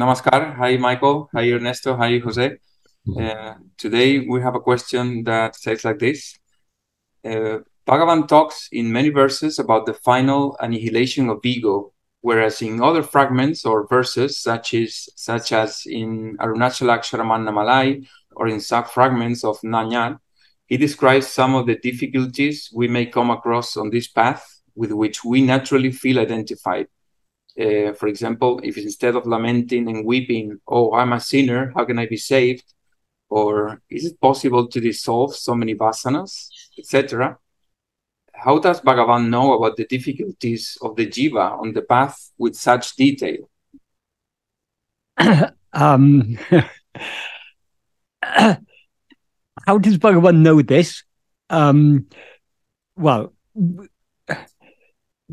namaskar. Hi, Michael. Hi, Ernesto. Hi, Jose. Uh, today we have a question that says like this. Uh, Bhagavan talks in many verses about the final annihilation of ego, whereas in other fragments or verses, such as such as in Arunachala Malai or in sub-fragments of Nan Yar, he describes some of the difficulties we may come across on this path with which we naturally feel identified. Uh, for example, if instead of lamenting and weeping, oh, I'm a sinner, how can I be saved? Or is it possible to dissolve so many vasanas, etc.? How does Bhagavan know about the difficulties of the jiva on the path with such detail? um, how does Bhagavan know this? Um, well,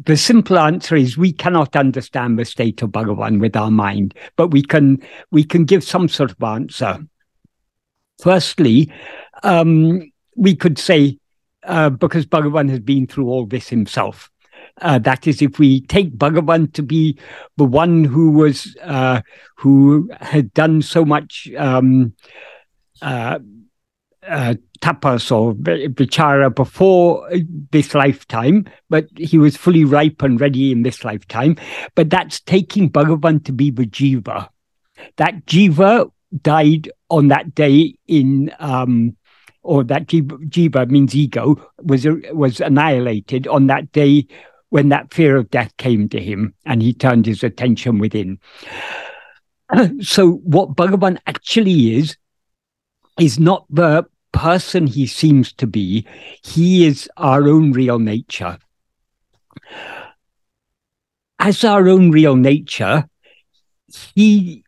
the simple answer is we cannot understand the state of Bhagavan with our mind, but we can we can give some sort of answer. Firstly, um, we could say uh, because Bhagavan has been through all this himself. Uh, that is, if we take Bhagavan to be the one who was uh, who had done so much um, uh, uh, tapas or vichara before this lifetime, but he was fully ripe and ready in this lifetime. But that's taking Bhagavan to be the jiva. That jiva died on that day in, um, or that jiva, jiva means ego, was was annihilated on that day when that fear of death came to him and he turned his attention within. So, what Bhagavan actually is, is not the person he seems to be, he is our own real nature. As our own real nature, he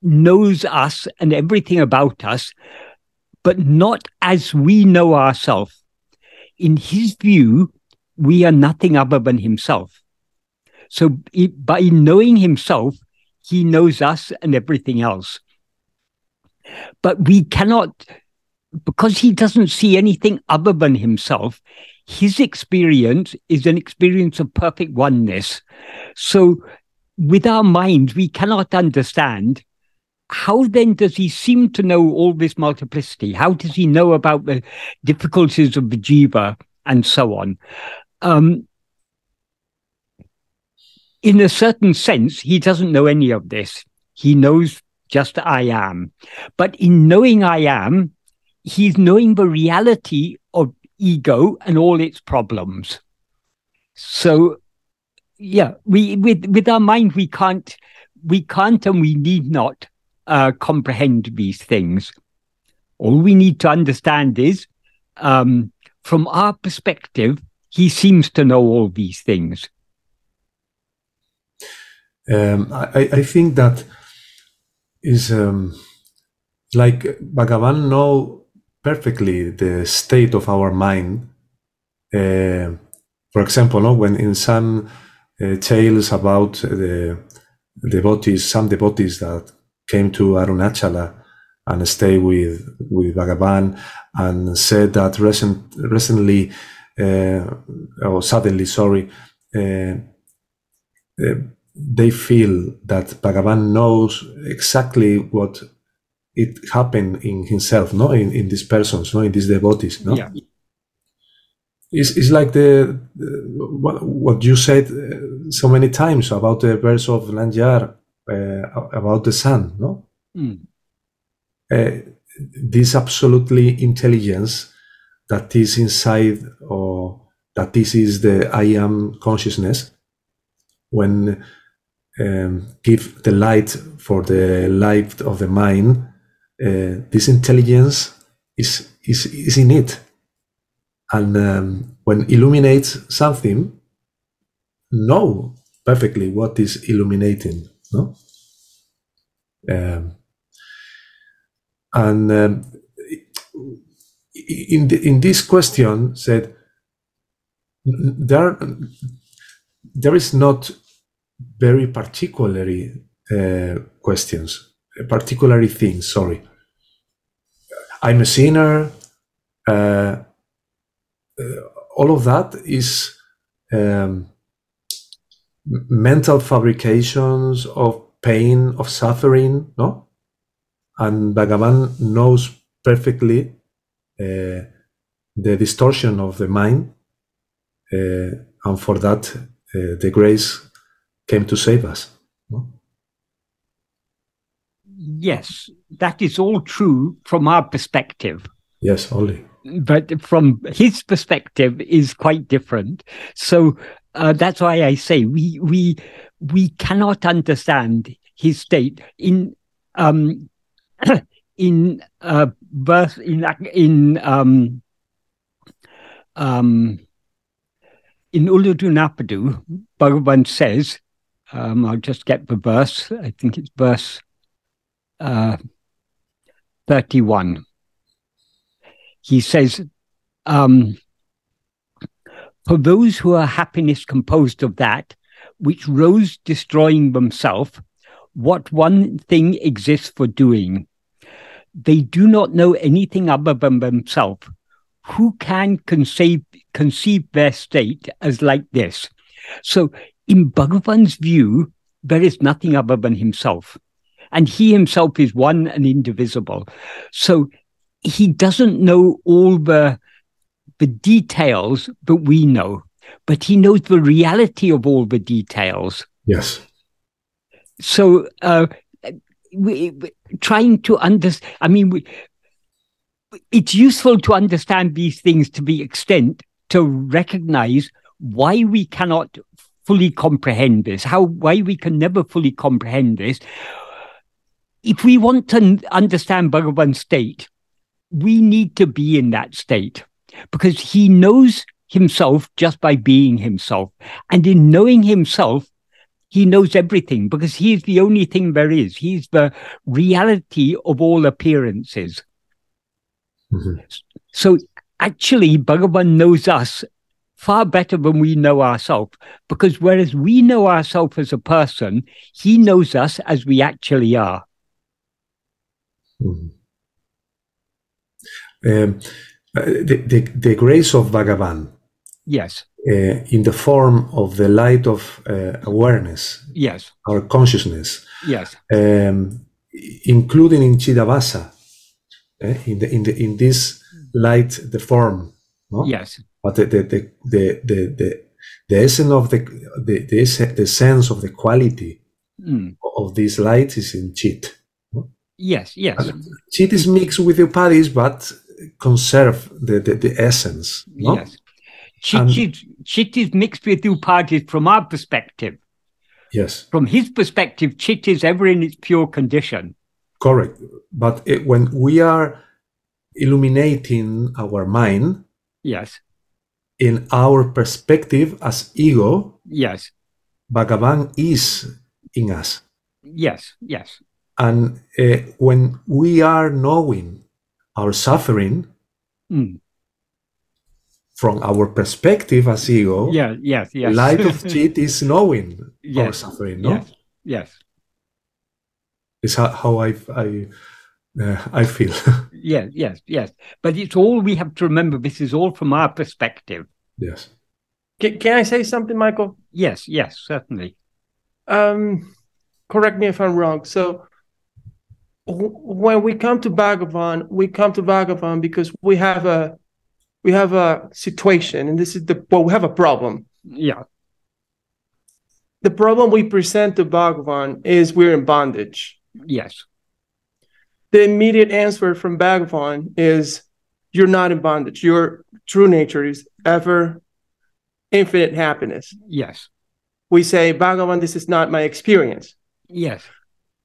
knows us and everything about us, but not as we know ourselves. In his view, we are nothing other than himself. So by knowing himself, he knows us and everything else. But we cannot because he doesn't see anything other than himself, his experience is an experience of perfect oneness. So, with our minds, we cannot understand how then does he seem to know all this multiplicity? How does he know about the difficulties of the jiva and so on? Um, in a certain sense, he doesn't know any of this. He knows just I am. But in knowing I am, he's knowing the reality of ego and all its problems. So, yeah, we with with our mind we can't we can't and we need not uh, comprehend these things. All we need to understand is, um, from our perspective, he seems to know all these things. Um, I, I think that is um, like Bhagavan know perfectly the state of our mind. Uh, for example, no, when in some uh, tales about the devotees, some devotees that came to Arunachala and stay with with Bhagavan and said that recent, recently uh, or suddenly, sorry, uh, uh, they feel that Bhagavan knows exactly what it happened in himself, no, in, in these persons, no, in these devotees, no. Yeah. It's, it's like the, the what, what you said uh, so many times about the verse of Nan Yar uh, about the sun, no. Mm. Uh, this absolutely intelligence that is inside or that this is the I am consciousness when um, give the light for the light of the mind uh, this intelligence is, is, is in it. And um, when illuminates something, know perfectly what is illuminating. No? Um, and um, in the, in this question said there there is not very particularly uh, questions particularly things. Sorry, I'm a sinner. Uh, uh, all of that is um, mental fabrications of pain, of suffering, no? And Bhagavan knows perfectly uh, the distortion of the mind, uh, and for that, uh, the grace came to save us. Yes, that is all true from our perspective. Yes, only. But from his perspective is quite different. So uh, that's why I say we we we cannot understand his state in um in uh birth in in um um in Ulladu Narpadu, Bhagavan says, um, I'll just get the verse, I think it's verse uh, 31. He says, um, For those who are happiness composed of that, which rose destroying themselves, what one thing exists for doing? They do not know anything other than themselves. Who can conceive, conceive their state as like this? So, in Bhagavan's view, there is nothing other than himself and he himself is one and indivisible. So he doesn't know all the the details that we know, but he knows the reality of all the details. Yes. So uh, we, we, trying to understand, I mean, we, it's useful to understand these things to the extent to recognize why we cannot fully comprehend this, how why we can never fully comprehend this, if we want to understand Bhagavan's state, we need to be in that state because he knows himself just by being himself. And in knowing himself, he knows everything because he is the only thing there is. He's the reality of all appearances. Mm-hmm. So actually, Bhagavan knows us far better than we know ourselves because whereas we know ourselves as a person, he knows us as we actually are. Mm. Um, the, the, the, grace of Bhagavan. Yes. Uh, in the form of the light of uh, awareness. Yes. Our consciousness. Yes. Um, including in Chidabhasa, uh, in the in the in this light, the form. No? Yes. But the the the the the, the, the essence of the the, the the sense of the quality mm. of this light is in Chit. Yes, yes. Chit is mixed with the upadhis, but conserve the, the, the essence. No? Yes. Chit, chit is mixed with upadhis from our perspective. Yes. From his perspective, chit is ever in its pure condition. Correct. But it, when we are illuminating our mind, yes, in our perspective as ego, yes, Bhagavan is in us. Yes, yes. And uh, when we are knowing our suffering mm. from our perspective as ego, yeah, yes, yes. light of chit is knowing yes, our suffering, no? Yes, yes. It's how, how I I uh, I feel. yes, yes, yes. But it's all we have to remember. This is all from our perspective. Yes. Can, can I say something, Michael? Yes, yes, certainly. Um, correct me if I'm wrong. So when we come to Bhagavan, we come to Bhagavan because we have a we have a situation, and this is the well, we have a problem. Yeah. The problem we present to Bhagavan is we're in bondage. Yes. The immediate answer from Bhagavan is you're not in bondage. Your true nature is ever infinite happiness. Yes. We say, Bhagavan, this is not my experience. Yes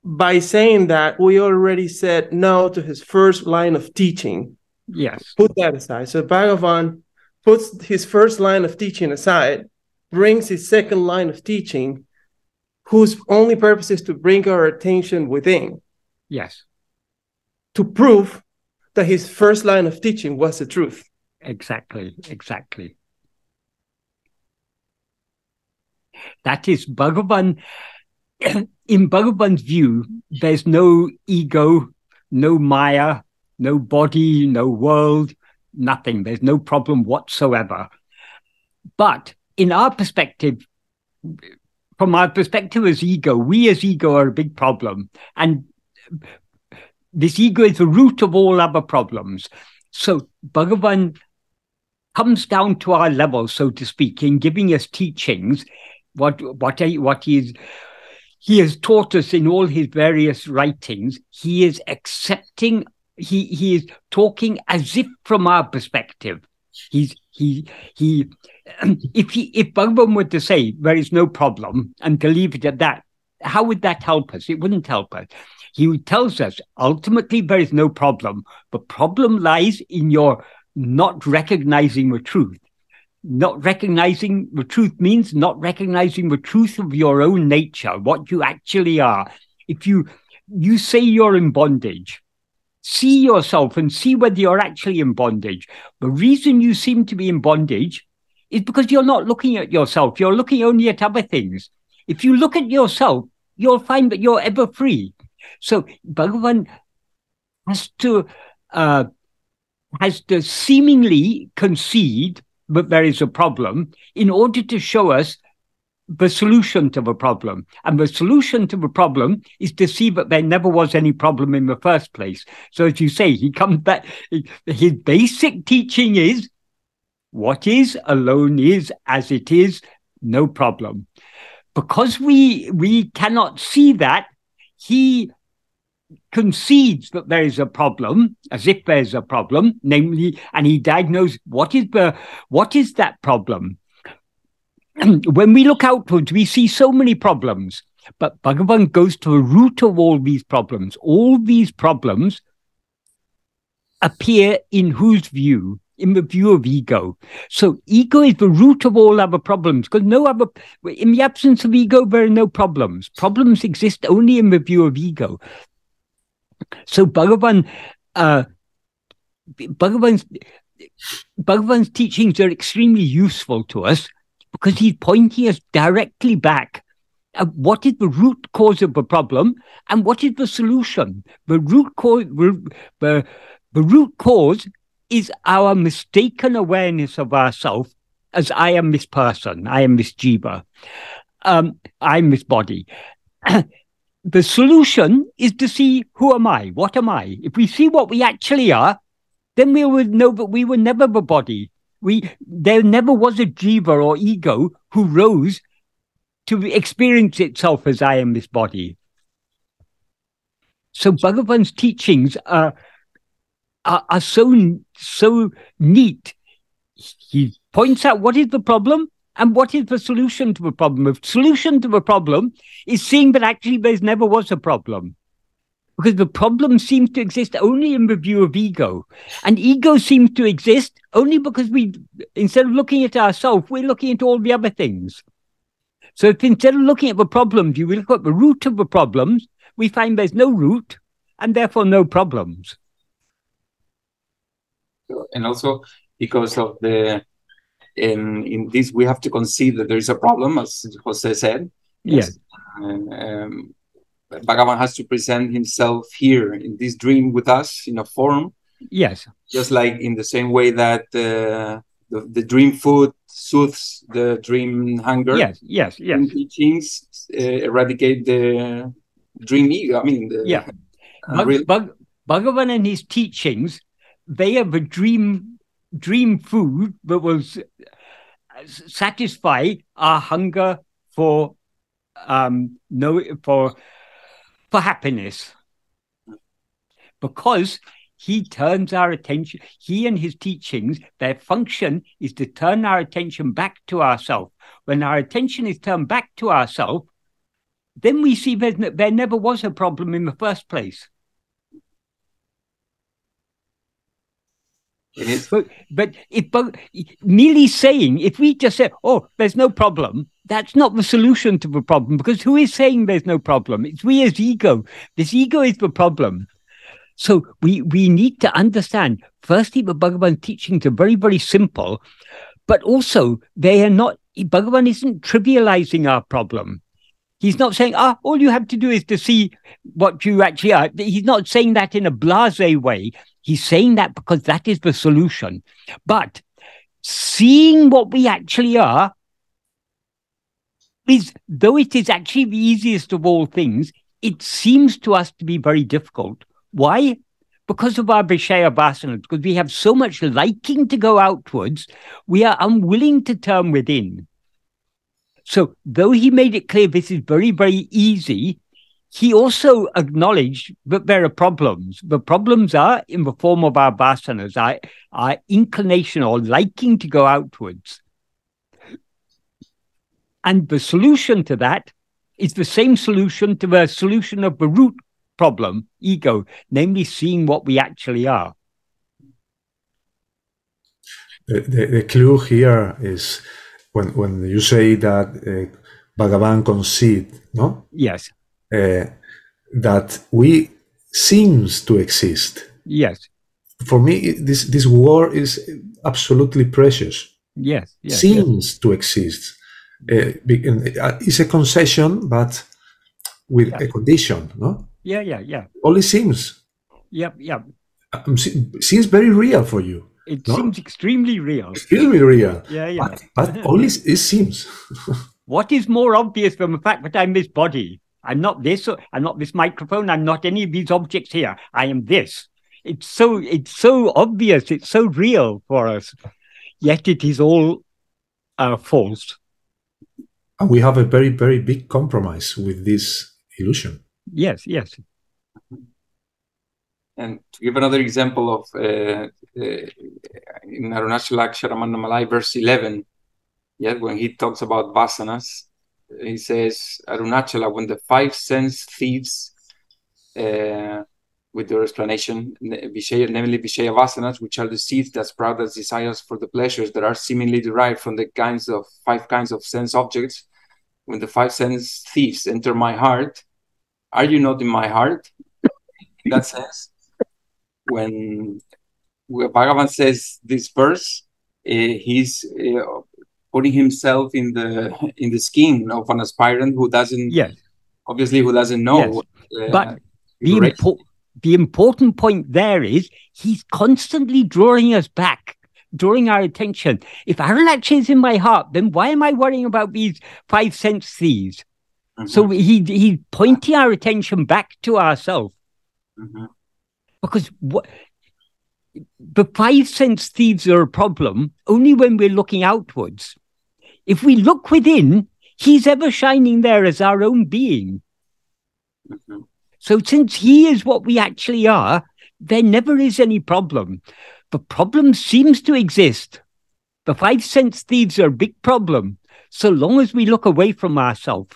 by saying that, we already said no to his first line of teaching. Yes. Put that aside. So Bhagavan puts his first line of teaching aside, brings his second line of teaching, whose only purpose is to bring our attention within. Yes. To prove that his first line of teaching was the truth. Exactly. Exactly. That is Bhagavan in Bhagavan's view, there's no ego, no Maya, no body, no world, nothing. There's no problem whatsoever. But in our perspective, from our perspective as ego, we as ego are a big problem. And this ego is the root of all other problems. So Bhagavan comes down to our level, so to speak, in giving us teachings, what what what he is he has taught us in all his various writings. He is accepting. He he is talking as if from our perspective. He's he he. If he if Bhagavan were to say there is no problem and to leave it at that, how would that help us? It wouldn't help us. He tells us ultimately there is no problem. The problem lies in your not recognizing the truth. Not recognizing the truth means not recognizing the truth of your own nature, what you actually are. If you you say you're in bondage, see yourself and see whether you're actually in bondage. The reason you seem to be in bondage is because you're not looking at yourself. You're looking only at other things. If you look at yourself, you'll find that you're ever free. So Bhagavan has to uh, has to seemingly concede that there is a problem in order to show us the solution to the problem. And the solution to the problem is to see that there never was any problem in the first place. So, as you say, he comes back, his basic teaching is what is alone is as it is, no problem. Because we we cannot see that, he concedes that there is a problem, as if there's a problem, namely, and he diagnoses what is the what is that problem. when we look outwards, we see so many problems, but Bhagavan goes to the root of all these problems. All these problems appear in whose view? In the view of ego. So ego is the root of all other problems because no other, in the absence of ego, there are no problems. Problems exist only in the view of ego. So Bhagavan, uh, Bhagavan's, Bhagavan's teachings are extremely useful to us because he's pointing us directly back at what is the root cause of the problem and what is the solution. The root cause, the, the root cause is our mistaken awareness of ourself as I am this person, I am this jiva, um, I'm this body. the solution is to see who am I? What am I? If we see what we actually are, then we would know that we were never the body. We there never was a jiva or ego who rose to experience itself as I am this body. So Bhagavan's teachings are, are, are so so neat. He points out what is the problem and what is the solution to a problem? The solution to a problem is seeing that actually there's never was a problem. Because the problem seems to exist only in the view of ego. And ego seems to exist only because we, instead of looking at ourselves, we're looking at all the other things. So if instead of looking at the problems, you look at the root of the problems, we find there's no root and therefore no problems. And also because of the in in this we have to concede that there is a problem, as Jose said. Yes. And, um, Bhagavan has to present himself here in this dream with us in a form. Yes. Just like in the same way that uh, the, the dream food soothes the dream hunger. Yes, yes, yes. Dream teachings uh, eradicate the dream ego. I mean, the, yeah. Bhag- Bhag- Bhagavan and his teachings, they are the dream dream food that will satisfy our hunger for um no for for happiness. Because he turns our attention he and his teachings their function is to turn our attention back to ourselves when our attention is turned back to ourselves then we see there, there never was a problem in the first place But, but if merely saying, if we just say, "Oh, there's no problem," that's not the solution to the problem because who is saying there's no problem? It's we as ego. This ego is the problem. So we we need to understand. Firstly, the Bhagavan teachings are very very simple, but also they are not. Bhagavan isn't trivializing our problem. He's not saying, ah, all you have to do is to see what you actually are. He's not saying that in a blase way. He's saying that because that is the solution. But seeing what we actually are is, though it is actually the easiest of all things, it seems to us to be very difficult. Why? Because of our Vishaya vasanas, because we have so much liking to go outwards, we are unwilling to turn within. So, though he made it clear this is very, very easy, he also acknowledged that there are problems. The problems are in the form of our vasanas, our, our inclination or liking to go outwards. And the solution to that is the same solution to the solution of the root problem, ego, namely seeing what we actually are. The, the, the clue here is when, when you say that uh, Bhagavan concede, no? Yes. Uh, that we seems to exist. Yes. For me, this this war is absolutely precious. Yes. yes seems yes. to exist. Uh, it's a concession, but with Yeah. a condition, no? Yeah. Yeah. Yeah. Only seems. Yep. Yep. Um, seems very real for you. It No? seems extremely real. Extremely real. Yeah. Yeah. But, but only it seems. What is more obvious than the fact that I'm this body? I'm not this. I'm not this microphone. I'm not any of these objects here. I am this. It's so. It's so obvious. It's so real for us. Yet it is all uh, false. And we have a very, very big compromise with this illusion. Yes. Yes. And to give another example of uh, uh, in Arunachala Aksharamanamalai, verse 11, yeah, when he talks about vasanas, he says, Arunachala, when the five sense thieves, uh, with their explanation, namely Vishaya vasanas, which are the seeds that sprout as desires for the pleasures that are seemingly derived from the kinds of five kinds of sense objects, when the five sense thieves enter my heart, are you not in my heart? In that sense, when, when Bhagavan says this verse, uh, he's uh, putting himself in the in the skin of an aspirant who doesn't Yes. obviously who doesn't know. Yes. what, uh, But the, impo- the important point there is he's constantly drawing us back, drawing our attention. If Arunach is in my heart, then why am I worrying about these five sense thieves? Mhm, So he he's pointing our attention back to ourselves mhm, because what the five sense thieves are a problem only when we're looking outwards. If we look within, he's ever shining there as our own being. mhm. So since he is what we actually are, there never is any problem. The problem seems to exist. The five sense thieves are a big problem, so long as we look away from ourselves.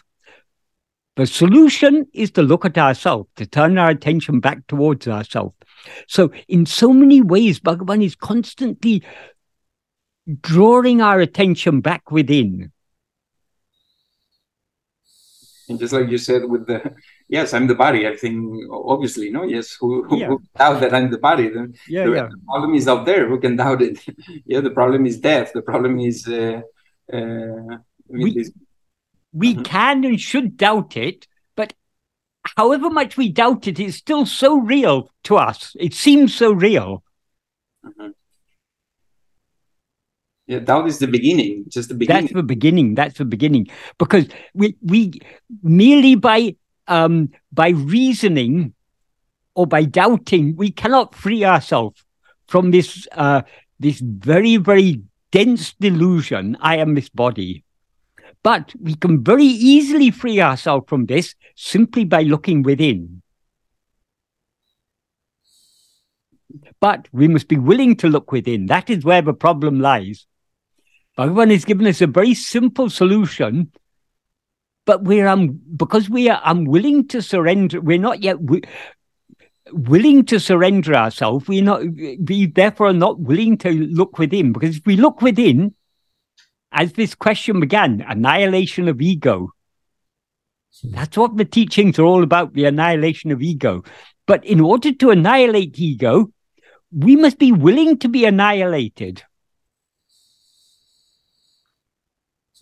The solution is to look at ourselves, to turn our attention back towards ourselves. So, in so many ways, Bhagavan is constantly drawing our attention back within. And just like you said with the yes, I'm the body. I think obviously, no, yes, who, who, Yeah. who doubt that I'm the body? Then Yeah, the, yeah. the problem is out there. Who can doubt it? yeah, the problem is death. The problem is uh, uh, I mean, We- this- we Mhm. can and should doubt it, but however much we doubt it, it's still so real to us. It seems so real. mhm. Yeah, doubt is the beginning, just the beginning. That's the beginning. That's the beginning. Because we we merely by um by reasoning or by doubting, we cannot free ourselves from this uh this very, very dense delusion, I am this body. But we can very easily free ourselves from this simply by looking within. But we must be willing to look within. That is where the problem lies. Bhagavan has given us a very simple solution, but we're um, because we are unwilling to surrender. We're not yet wi- willing to surrender ourselves. We're not. We therefore are not willing to look within. Because if we look within, as this question began, annihilation of ego. That's what the teachings are all about: the annihilation of ego. But in order to annihilate ego, we must be willing to be annihilated.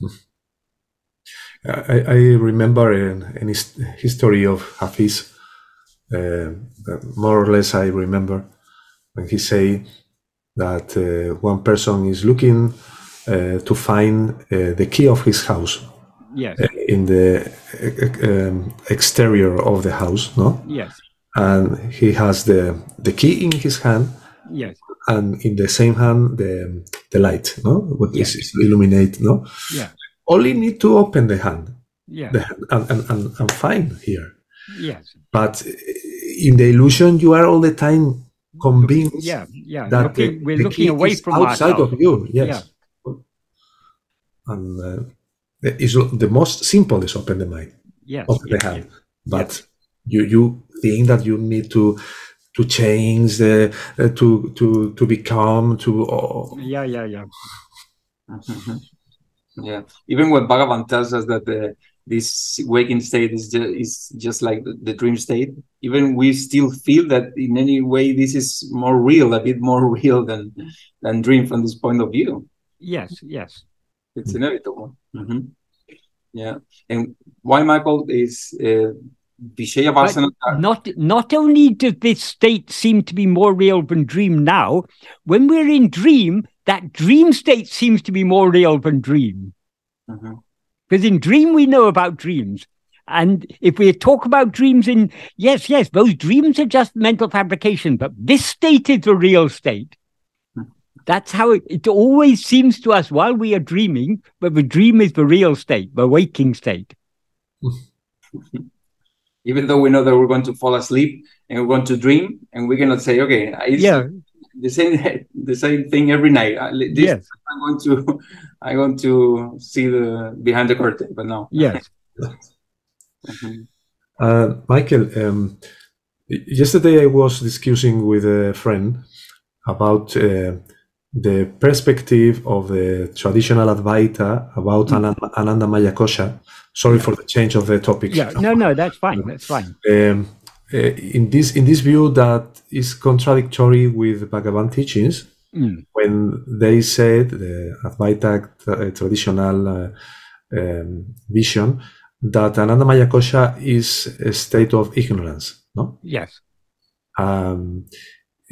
I, I remember an, an his- history of Hafiz. Uh, more or less, I remember when he say that uh, one person is looking uh, to find uh, the key of his house. Yes. Uh, in the uh, um, exterior of the house, no? Yes. And he has the the key in his hand, Yes. And in the same hand the the light, no? What is Yes. is illuminate, no? Yeah. Only need to open the hand, Yeah. the hand and, and, and, and find here. Yes. But in the illusion, you are all the time convinced Yeah. Yeah. that Looking, the, we're the looking away from outside ourselves. of you. Yes. And uh, is the most simple is open the mind, Yes. open yes, the hand. But you you think that you need to to change the uh, to to to become to oh, Yeah. Yeah. Yeah. Mhm. Yeah, even when Bhagavan tells us that the this waking state is just, is just like the, the dream state, even we still feel that in any way this is more real, a bit more real than than dream from this point of view. Yes. Yes. It's inevitable. Mhm. Yeah, and why Michael is uh, Vasana? not not only does this state seem to be more real than dream now, when we're in dream, that dream state seems to be more real than dream. Because in dream we know about dreams. And if we talk about dreams in yes, yes, those dreams are just mental fabrication, but this state is the real state. That's how it, it always seems to us while we are dreaming, but the dream is the real state, the waking state. Even though we know that we're going to fall asleep and we're going to dream, and we cannot say, okay, it's Yeah, the same the same thing every night. Uh, This yes, I'm going to I'm going to see the behind the curtain, but no. yes. Mhm. Uh, Michael, um, yesterday I was discussing with a friend about uh, the perspective of the traditional Advaita about Ananda, Ananda Maya Kosha. Sorry for the change of the topic. Yeah, no, no, that's fine. That's fine. Um, uh, in this in this view that is contradictory with Bhagavan teachings Mm, when they said the Advaita uh, traditional uh, um, vision that Ananda Maya Kosha is a state of ignorance. No, yes, um,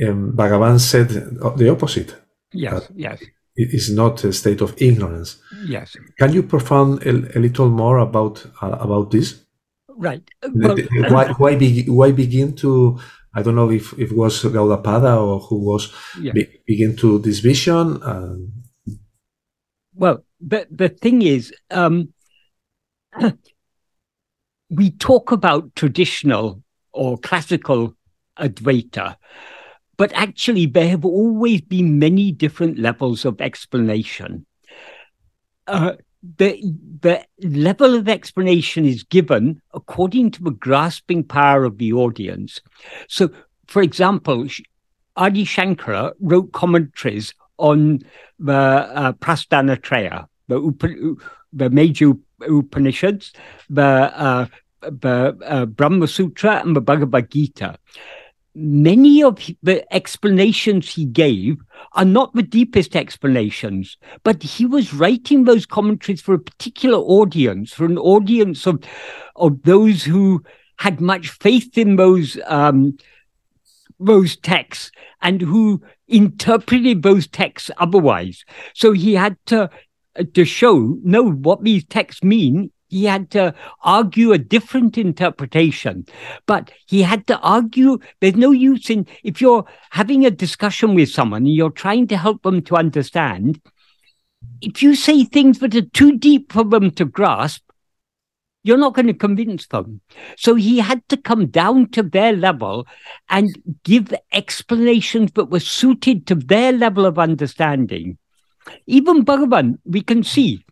um, Bhagavan said the opposite. yes, yes, is not a state of ignorance. yes. Can you profound a, a little more about uh, about this? Right. Well, why why, be, why begin to? I don't know if, if it was Gaudapada or who was Yeah. be, begin to this vision. Um, Well, the the thing is, um, we talk about traditional or classical Advaita, but actually there have always been many different levels of explanation. Uh, the the level of explanation is given according to the grasping power of the audience. So, for example, Adi Shankara wrote commentaries on the uh, Prasthanatraya, the, Upa- the major Upanishads, the, uh, the uh, Brahma Sutra, and the Bhagavad Gita. Many of the explanations he gave are not the deepest explanations, but he was writing those commentaries for a particular audience, for an audience of, of those who had much faith in those um, those texts and who interpreted those texts otherwise. So he had to uh, to show no what these texts mean. He had to argue a different interpretation, but he had to argue. There's no use in if you're having a discussion with someone and you're trying to help them to understand. If you say things that are too deep for them to grasp, you're not going to convince them. So he had to come down to their level and give explanations that were suited to their level of understanding. Even Bhagavan, we can see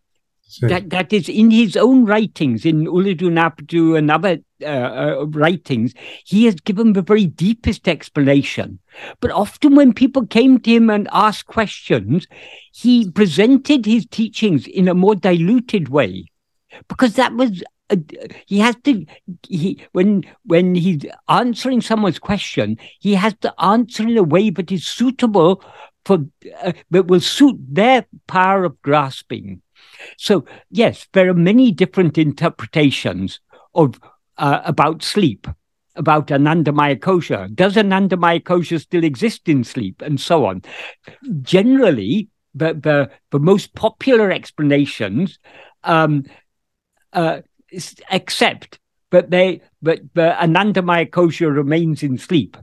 that that is in his own writings, in Ulladu Narpadu and other uh, uh, writings, he has given the very deepest explanation. But often when people came to him and asked questions, he presented his teachings in a more diluted way. Because that was he has to he when when he's answering someone's question he has to answer in a way that is suitable for uh, that will suit their power of grasping so yes there are many different interpretations of uh, about sleep about anandamaya kosha. Does anandamaya kosha still exist in sleep? And so on. Generally the the, the most popular explanations um, uh, accept, but they but the Anandamaya kosha remains in sleep.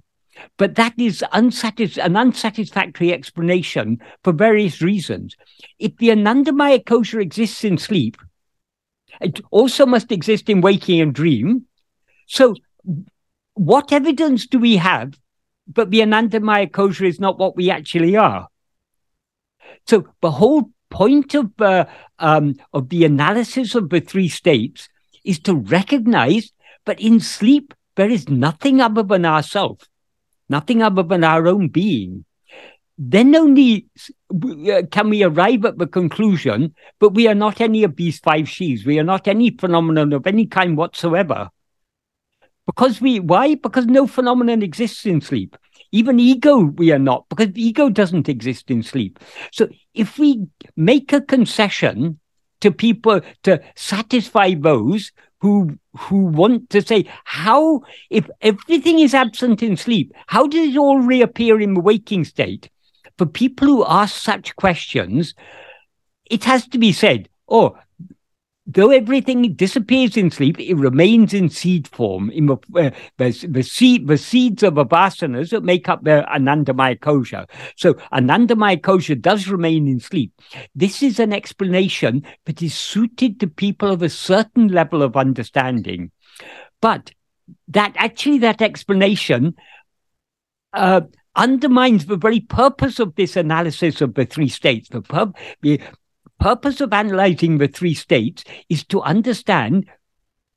But that is unsatis- an unsatisfactory explanation for various reasons. If the Anandamaya kosha exists in sleep, it also must exist in waking and dream. So, what evidence do we have that the Anandamaya kosha is not what we actually are? So, the whole point of uh, um, of the analysis of the three states is to recognize that in sleep there is nothing other than ourself, nothing other than our own being. Then only uh, can we arrive at the conclusion, but we are not any of these five sheaves. We are not any phenomenon of any kind whatsoever. Because we, why? Because no phenomenon exists in sleep. Even ego, we are not, because ego doesn't exist in sleep. So if we make a concession to people to satisfy those who who want to say how if everything is absent in sleep how does it all reappear in the waking state? For people who ask such questions it has to be said oh though everything disappears in sleep, it remains in seed form. In the, uh, the, the, seed, the seeds of the vasanas that make up the Anandamaya kosha. So Anandamaya kosha does remain in sleep. This is an explanation that is suited to people of a certain level of understanding. But that actually, that explanation uh, undermines the very purpose of this analysis of the three states. The, pur- the purpose of analyzing the three states is to understand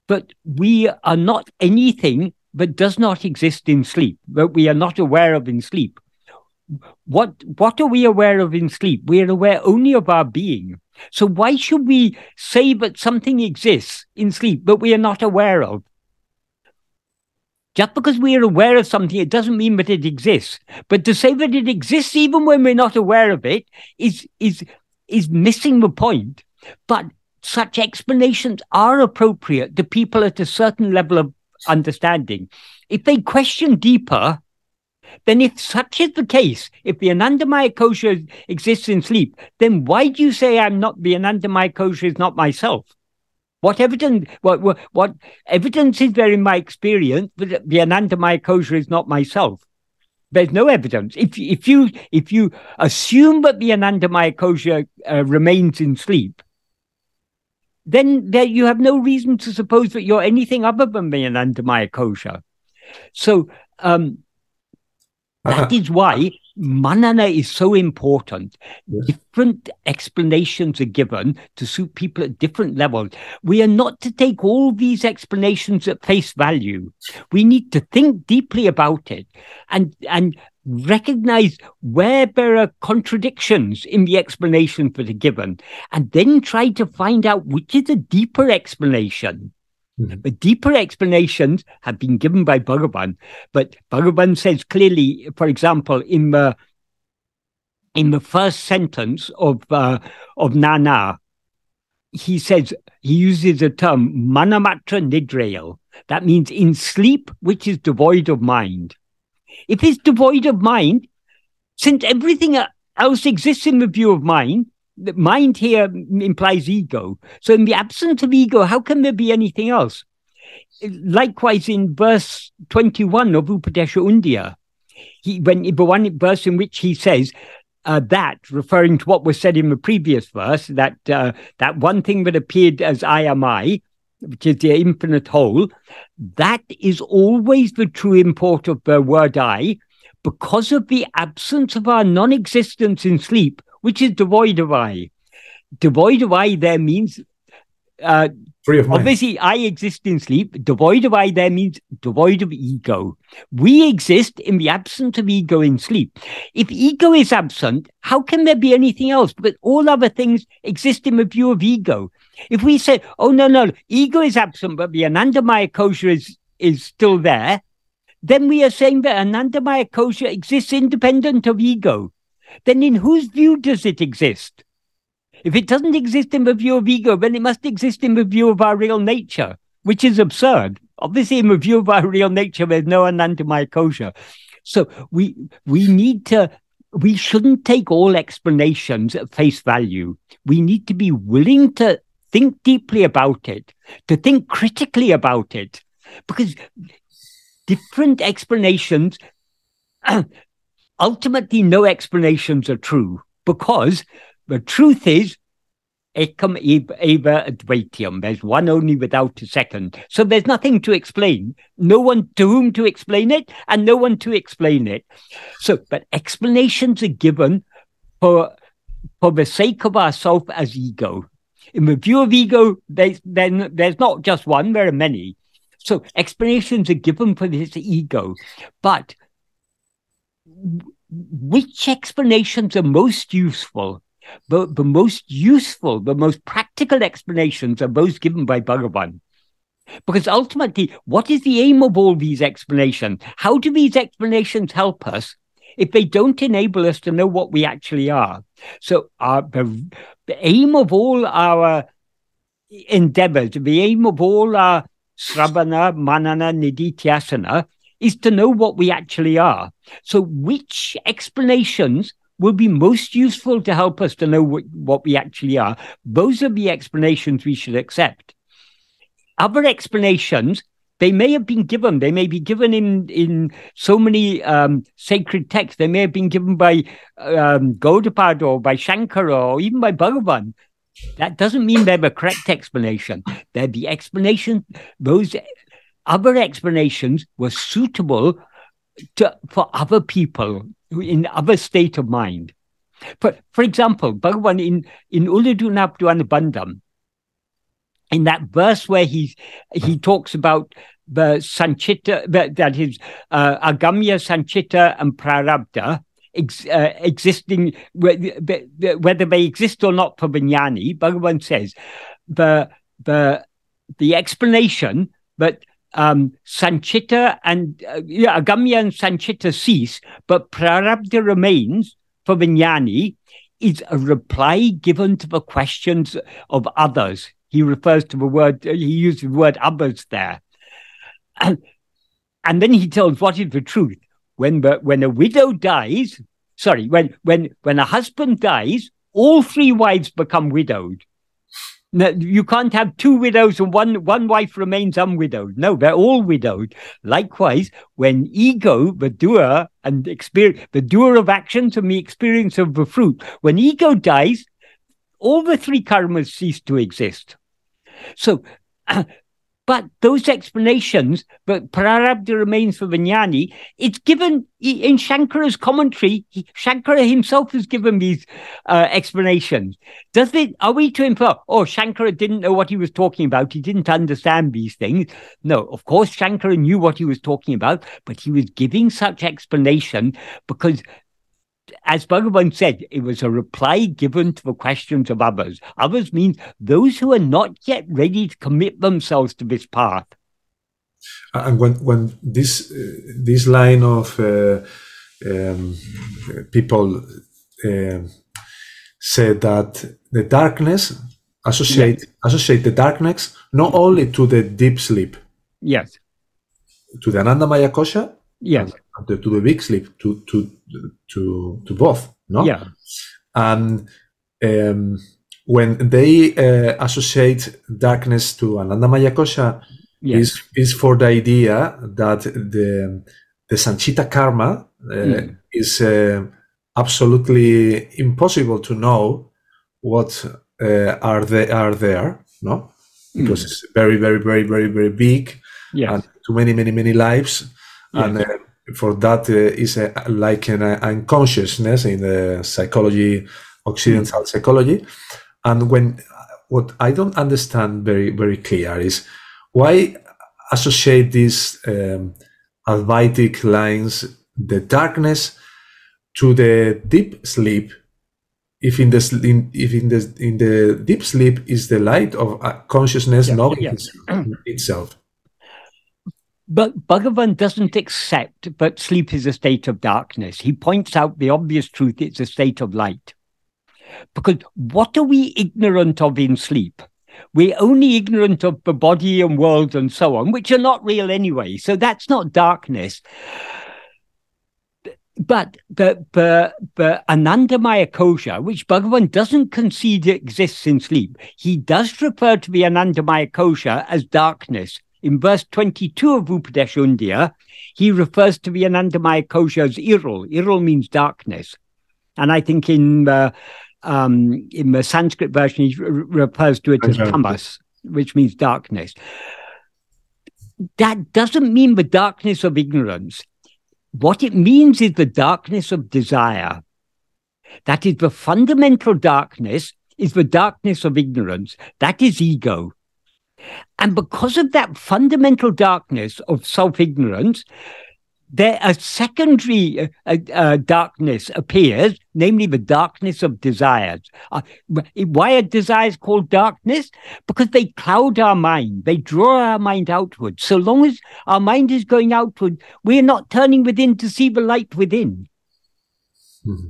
that we are not anything that does not exist in sleep, that we are not aware of in sleep. What what are we aware of in sleep? We are aware only of our being. So why should we say that something exists in sleep but we are not aware of? Just because we are aware of something, it doesn't mean that it exists. But to say that it exists even when we're not aware of it is is is missing the point. But such explanations are appropriate to people at a certain level of understanding. If they question deeper, then if such is the case, if the Anandamaya kosha exists in sleep, then why do you say I'm not the Anandamaya kosha is not myself? What evidence? What, what, what evidence is there in my experience that the Anandamaya kosha is not myself? There's no evidence. If if you if you assume that the Anandamaya kosha uh, remains in sleep, then there you have no reason to suppose that you're anything other than the Anandamaya kosha. So um, that is why manana is so important. Yes. Different explanations are given to suit people at different levels. We are not to take all these explanations at face value. We need to think deeply about it and and recognize where there are contradictions in the explanations that are given, and then try to find out which is a deeper explanation The deeper explanations have been given by Bhagavan, but Bhagavan says clearly, for example, in the in the first sentence of uh, of Nan Yar, he says he uses the term manamatra nidrail. That means in sleep, which is devoid of mind. If it's devoid of mind, since everything else exists in the view of mind, mind here implies ego. So, in the absence of ego, how can there be anything else? Likewise, in verse 21 of Upadesha Undiyar, he, when the one verse in which he says, uh, that, referring to what was said in the previous verse, that uh, that one thing that appeared as I am I, which is the infinite whole, that is always the true import of the word I, because of the absence of our non-existence in sleep which is devoid of I. Devoid of I there means uh, Free of mind. Obviously, I exist in sleep. Devoid of I there means devoid of ego. We exist in the absence of ego in sleep. If ego is absent, how can there be anything else? But all other things exist in the view of ego. If we say, oh, no, no, ego is absent, but the Anandamaya kosha is, is still there, then we are saying that Anandamaya kosha exists independent of ego then in whose view does it exist? If it doesn't exist in the view of ego, then it must exist in the view of our real nature, which is absurd. Obviously, in the view of our real nature, there's no Anandamaya kosha. So we we need to we shouldn't take all explanations at face value. We need to be willing to think deeply about it, to think critically about it, because different explanations, ultimately, no explanations are true, because the truth is Ekam eva advitiyam. There's one only without a second. So there's nothing to explain. No one to whom to explain it, and no one to explain it. So, but explanations are given for for the sake of ourself as ego. In the view of ego, then there's not just one, there are many. So explanations are given for this ego. But which explanations are most useful? The, the most useful, the most practical explanations are those given by Bhagavan. Because ultimately, what is the aim of all these explanations? How do these explanations help us if they don't enable us to know what we actually are? So, our, the, the aim of all our endeavors, the aim of all our sravana, manana, nididhyasana is to know what we actually are. So, which explanations will be most useful to help us to know what, what we actually are? Those are the explanations we should accept. Other explanations they may have been given. They may be given in in so many um, sacred texts. They may have been given by um, or by Shankara or even by Bhagavan. That doesn't mean they're the correct explanation. They're the explanation. Those other explanations were suitable to, for other people in other state of mind. For, for example, Bhagavan in, in Ulladu Bandam, in that verse where he he talks about the sanchita that, is uh, agamya sanchita and prarabdha ex, uh, existing whether they exist or not for Vijnani, Bhagavan says the the the explanation that um, Sanchita and uh, yeah, Agamya and Sanchita cease, but Prarabdha remains for Vijnani is a reply given to the questions of others. He refers to the word, he used the word others there. And, and then he tells what is the truth. When, the, when a widow dies, sorry, when, when, when a husband dies, all three wives become widowed. You can't have two widows and one one wife remains unwidowed. No, they're all widowed. Likewise, when ego, the doer and experience, the doer of actions and the experience of the fruit, when ego dies, all the three karmas cease to exist. So But those explanations, but Prarabdha remains for Vijnani, it's given in Shankara's commentary. Shankara himself has given these uh, explanations. Does it? Are we to infer? Oh, Shankara didn't know what he was talking about. He didn't understand these things. No, of course Shankara knew what he was talking about, but he was giving such explanation because as Bhagavan said, it was a reply given to the questions of others. Others means those who are not yet ready to commit themselves to this path. And when when this uh, this line of uh, um, people uh, said that the darkness associate yes. associate the darkness not only to the deep sleep, yes, to the Anandamaya kosha, yes, to, to the big sleep, to to to to both, no? Yeah. And um, when they uh, associate darkness to Anandamaya Kosha, yes. is is for the idea that the the Sanchita karma uh, mm. is uh, absolutely impossible to know what uh, are they are there, no? Hmm. Because mm. it's very, very, very, very, very big, yes. and too many, many, many lives, and uh, for that uh, is a, like an uh, unconsciousness in the psychology, Occidental psychology. And when what I don't understand very very clear is why associate these um, Advaitic lines, the darkness, to the deep sleep. If in the in, if in the in the deep sleep is the light of uh, consciousness yeah, knowing yeah. itself. But Bhagavan doesn't accept that sleep is a state of darkness. He points out the obvious truth it's a state of light. Because what are we ignorant of in sleep? We're only ignorant of the body and world and so on, which are not real anyway. So that's not darkness. But the, the, the Anandamaya Kosha, which Bhagavan doesn't concede exists in sleep, he does refer to the Anandamaya Kosha as darkness. In verse 22 of Upadesha he refers to the Anandamaya Kosha as Irul. Irul means darkness. And I think in the, um, in the Sanskrit version, he refers to it as tamas, which means darkness. That doesn't mean the darkness of ignorance. What it means is the darkness of desire. That is the fundamental darkness, is the darkness of ignorance. That is ego. And because of that fundamental darkness of self ignorance, there a secondary uh, uh, darkness appears, namely the darkness of desires. Uh, why are desires called darkness? Because they cloud our mind, they draw our mind outward. So long as our mind is going outward, we're not turning within to see the light within. Mm-hmm.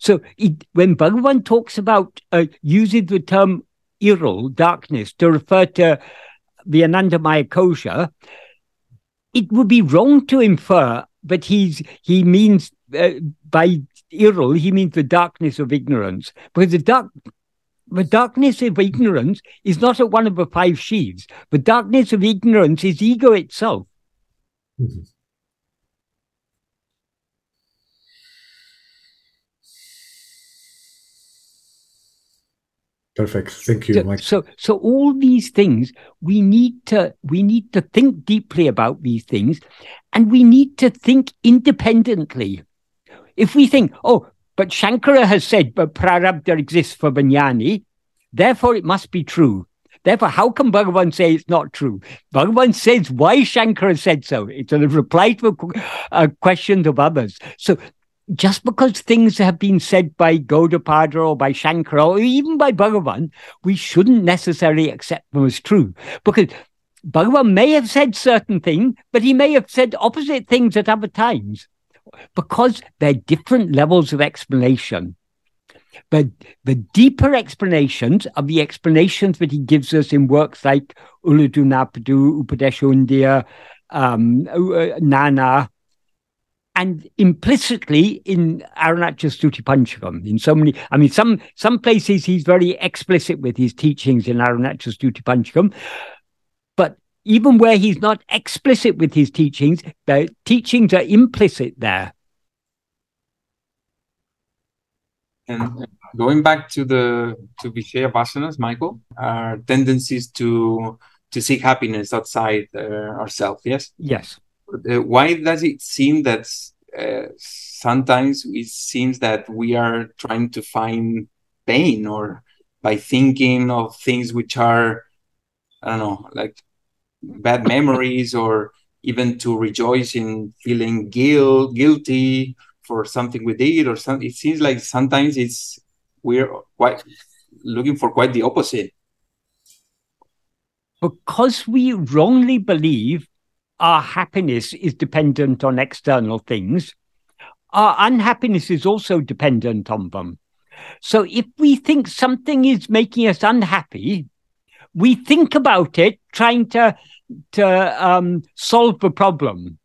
So it, when Bhagavan talks about uh, using the term irul, darkness, to refer to the Anandamaya kosha, it would be wrong to infer that he's he means uh, by irul he means the darkness of ignorance because the dark the darkness of ignorance is not at one of the five sheaves. The darkness of ignorance is ego itself. Mm-hmm. Perfect. Thank you, so, Mike. So, so all these things we need to we need to think deeply about these things, and we need to think independently. If we think, oh, but Shankara has said, but prarabdha exists for Vijnani, therefore it must be true. Therefore, how can Bhagavan say it's not true? Bhagavan says why Shankara said so. It's a reply to a, a question of others. So just because things have been said by Gaudapada or by Shankara or even by Bhagavan, we shouldn't necessarily accept them as true. Because Bhagavan may have said certain things, but he may have said opposite things at other times because they're different levels of explanation. But the deeper explanations are the explanations that he gives us in works like Ulladu Narpadu, Upadesha um, uh, Nana, and implicitly in Arunachala Stuti Panchakam. In so many, I mean, some some places he's very explicit with his teachings in Arunachala Stuti Panchakam, but even where he's not explicit with his teachings, the teachings are implicit there. And going back to the to Vishaya Vasanas, Michael, our tendencies to to seek happiness outside uh, ourselves. Yes. Yes why does it seem that uh, sometimes it seems that we are trying to find pain or by thinking of things which are i don't know like bad memories or even to rejoice in feeling guilt guilty for something we did or something it seems like sometimes it's we're quite looking for quite the opposite. Because we wrongly believe our happiness is dependent on external things, our unhappiness is also dependent on them. So if we think something is making us unhappy, we think about it trying to to um, solve the problem.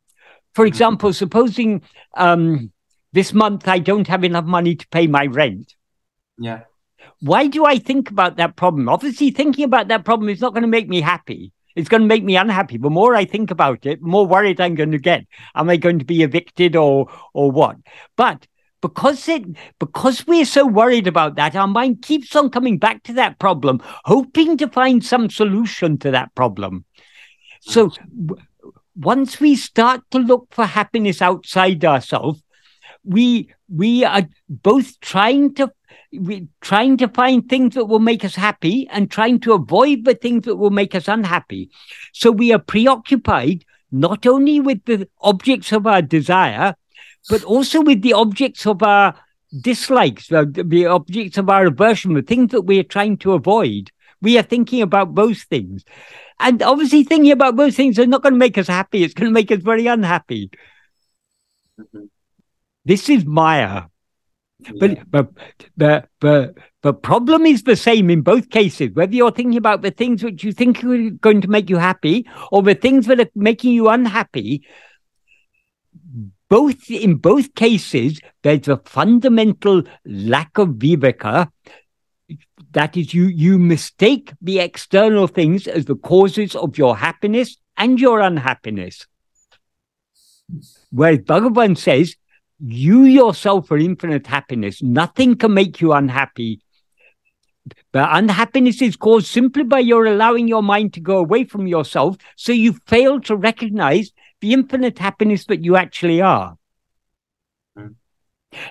For example, supposing um, this month I don't have enough money to pay my rent. Yeah. Why do I think about that problem? Obviously, thinking about that problem is not going to make me happy. It's going to make me unhappy. The more I think about it, the more worried I'm going to get. Am I going to be evicted or or what? But because it because we're so worried about that, our mind keeps on coming back to that problem, hoping to find some solution to that problem. So w- once we start to look for happiness outside ourselves, we we are both trying to we're trying to find things that will make us happy and trying to avoid the things that will make us unhappy. So we are preoccupied not only with the objects of our desire, but also with the objects of our dislikes, the, the objects of our aversion, the things that we are trying to avoid. We are thinking about those things. And obviously, thinking about those things is not going to make us happy. It's going to make us very unhappy. Mm-hmm. This is Maya. But, but the, the, the problem is the same in both cases, whether you're thinking about the things which you think are going to make you happy or the things that are making you unhappy. both in both cases, there's a fundamental lack of viveka. That is, you you mistake the external things as the causes of your happiness and your unhappiness. Whereas Bhagavan says, you yourself are infinite happiness. Nothing can make you unhappy. But unhappiness is caused simply by your allowing your mind to go away from yourself. So you fail to recognize the infinite happiness that you actually are. Mm.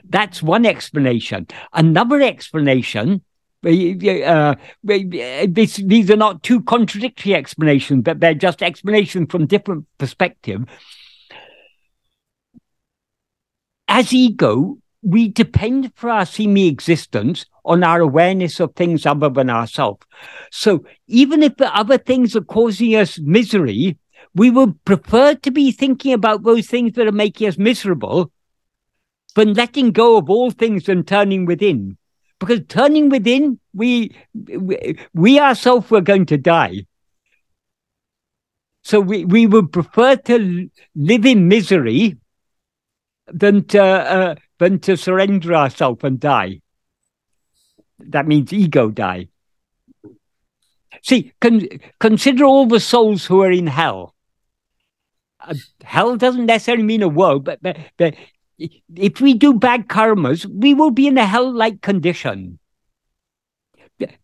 That's one explanation. Another explanation. Uh, this, these are not two contradictory explanations, but they're just explanations from different perspective. As ego, we depend for our semi existence on our awareness of things other than ourselves. So even if the other things are causing us misery, we would prefer to be thinking about those things that are making us miserable than letting go of all things and turning within. Because turning within, we we, we ourselves were going to die. So we, we would prefer to live in misery than to uh, than to surrender ourselves and die. That means ego die. See, con- consider all the souls who are in hell. Uh, hell doesn't necessarily mean a world, but, but, but if we do bad karmas, we will be in a hell-like condition.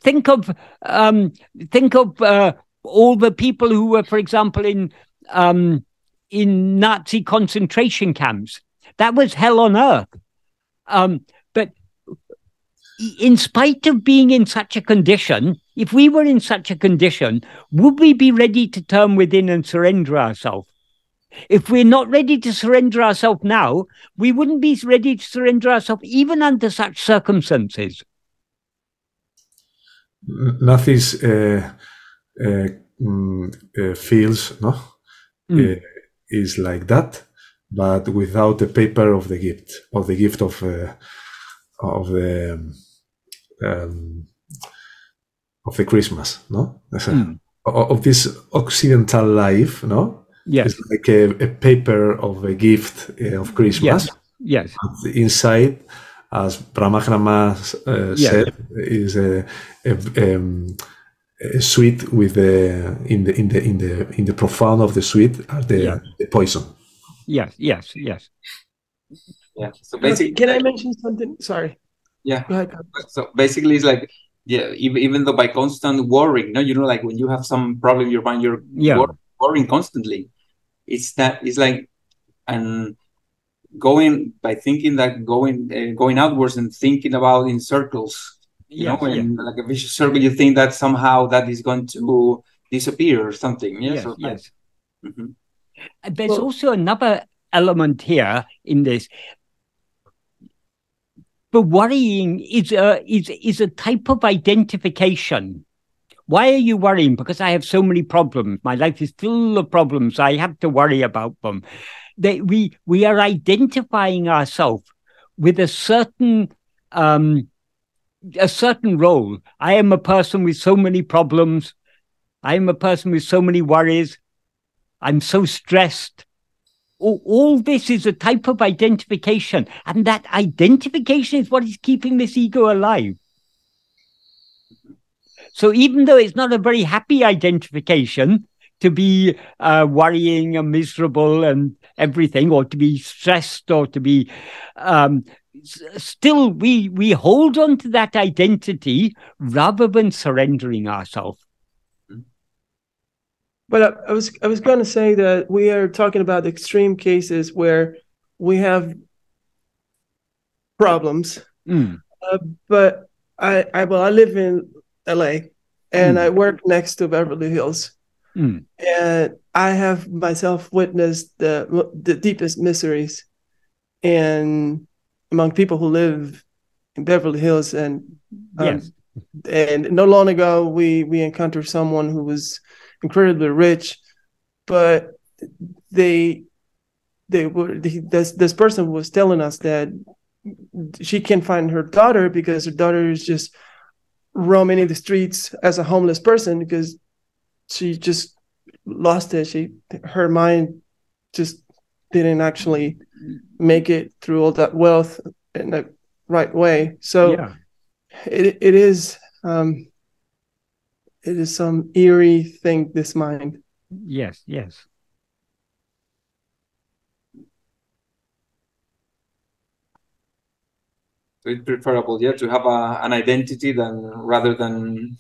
Think of um, think of uh, all the people who were, for example, in um, in Nazi concentration camps. That was hell on earth. Um, but in spite of being in such a condition, if we were in such a condition, would we be ready to turn within and surrender ourselves? If we're not ready to surrender ourselves now, we wouldn't be ready to surrender ourselves even under such circumstances. Nothing's uh, uh, mm, uh, feels no mm. is like that but without the paper of the gift, of the gift of uh, of the um, of the Christmas, no, mm. of this Occidental life, no. Yes, it's like a, a paper of a gift uh, of Christmas. Yes, yes. Inside, as Brahma uh, yes. said, is a, a, um, a, sweet with the in the in the in the in the profound of the sweet are the, yeah. the poison yes, yes, yes. Yeah. So basically, can I mention something? Sorry. Yeah. So basically, it's like yeah, even, even though by constant worrying, no, you know, like when you have some problem in your mind, you're yeah. worrying constantly. It's that it's like and going by thinking that going uh, going outwards and thinking about in circles, you yes, know, and like a vicious circle, you think that somehow that is going to disappear or something. Yeah. Yes, so, yes. Mm-hmm. There's well, also another element here in this. But worrying is a is is a type of identification. Why are you worrying? Because I have so many problems. My life is full of problems. I have to worry about them. That we we are identifying ourselves with a certain um, a certain role. I am a person with so many problems. I am a person with so many worries. I'm so stressed. All, all this is a type of identification, and that identification is what is keeping this ego alive. So even though it's not a very happy identification to be uh, worrying and miserable and everything, or to be stressed, or to be um, still we we hold on to that identity rather than surrendering ourselves. But I, I was I was going to say that we are talking about extreme cases where we have problems. Mm. Uh, but I, I well I live in LA and mm. I work next to Beverly Hills. Mm. And I have myself witnessed the the deepest miseries and among people who live in Beverly Hills and um, yes. and not long ago we we encountered someone who was incredibly rich, but they they were this this person was telling us that she can't find her daughter because her daughter is just roaming in the streets as a homeless person because she just lost it. She her mind just didn't actually make it through all that wealth in the right way. So yeah. it it is um, it is some eerie thing. This mind. Yes, yes. So it's preferable, yeah, to have a, an identity than rather than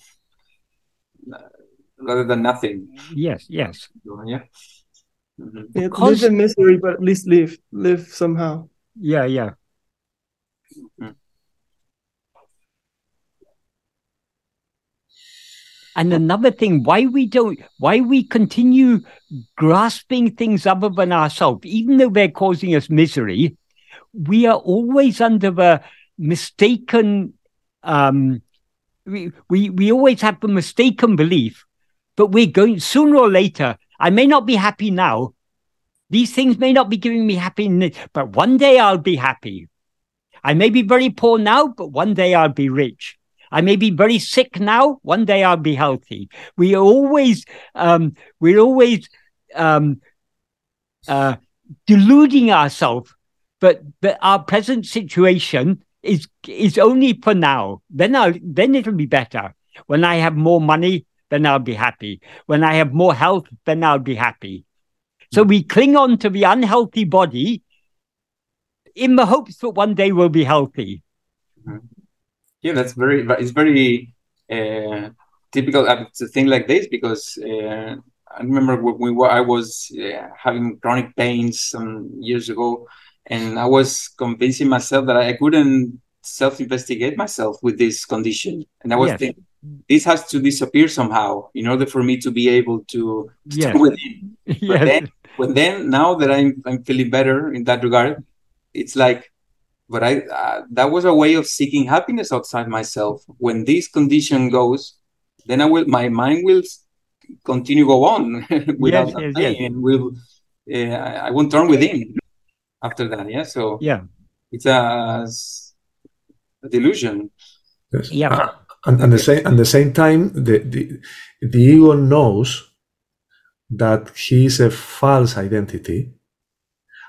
rather than nothing. Yes, yes. Yeah. Mhm. Yeah, live in misery, but at least live live somehow. Yeah, yeah. And another thing, why we don't, why we continue grasping things other than ourselves, even though they're causing us misery, we are always under the mistaken, um, we, we, we always have the mistaken belief, but we're going sooner or later. I may not be happy now. These things may not be giving me happiness, but one day I'll be happy. I may be very poor now, but one day I'll be rich. I may be very sick now. One day I'll be healthy. We always, um, we're always um, uh, deluding ourselves, but but our present situation is is only for now. Then I'll then it'll be better. When I have more money, then I'll be happy. When I have more health, then I'll be happy. So we cling on to the unhealthy body in the hopes that one day we'll be healthy. Yeah, that's very. It's very uh, typical. uh, It's a thing like this because uh, I remember when we were, I was uh, having chronic pains some years ago, and I was convincing myself that I couldn't self-investigate myself with this condition, and I was Yes. thinking this has to disappear somehow in order for me to be able to, to Yes. stay within. But yes. then, but then now that I'm I'm feeling better in that regard, it's like, but I uh, that was a way of seeking happiness outside myself. When this condition goes, then I will my mind will continue go on without Yes, that yes, yes. and will uh, I I won't turn within after that. Yeah, so Yeah. it's a delusion. Yes. Yeah. Uh, and, and the same and the same time, the, the the ego knows that he is a false identity,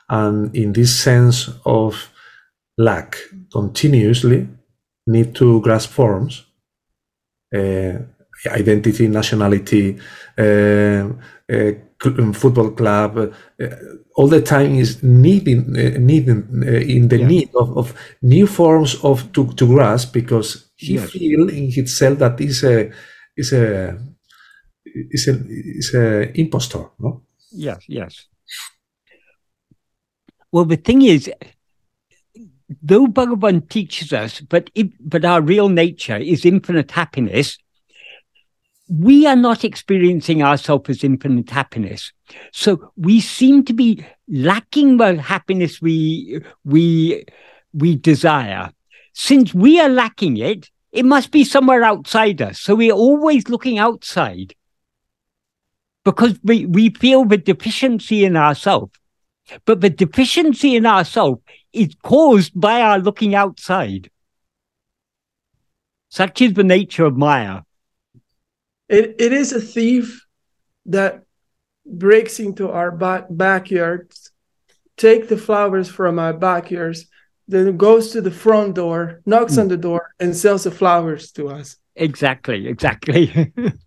and in this sense of lack, continuously need to grasp forms, uh, identity, nationality, uh, uh, cl- football club. Uh, all the time is needing, uh, needing uh, in the Yeah. need of, of new forms of to, to grasp because he Yes. feel in himself that is a is a is a is a impostor. No. Yes, yes. Well, the thing is, though Bhagavan teaches us, but if, but our real nature is infinite happiness, we are not experiencing ourselves as infinite happiness. So we seem to be lacking the happiness we we we desire. Since we are lacking it, it must be somewhere outside us. So we're always looking outside because we, we feel the deficiency in ourselves. But the deficiency in ourselves is caused by our looking outside. Such is the nature of Maya. It it is a thief that breaks into our back backyards, take the flowers from our backyards, then goes to the front door, knocks Hmm. on the door, and sells the flowers to us. Exactly, exactly.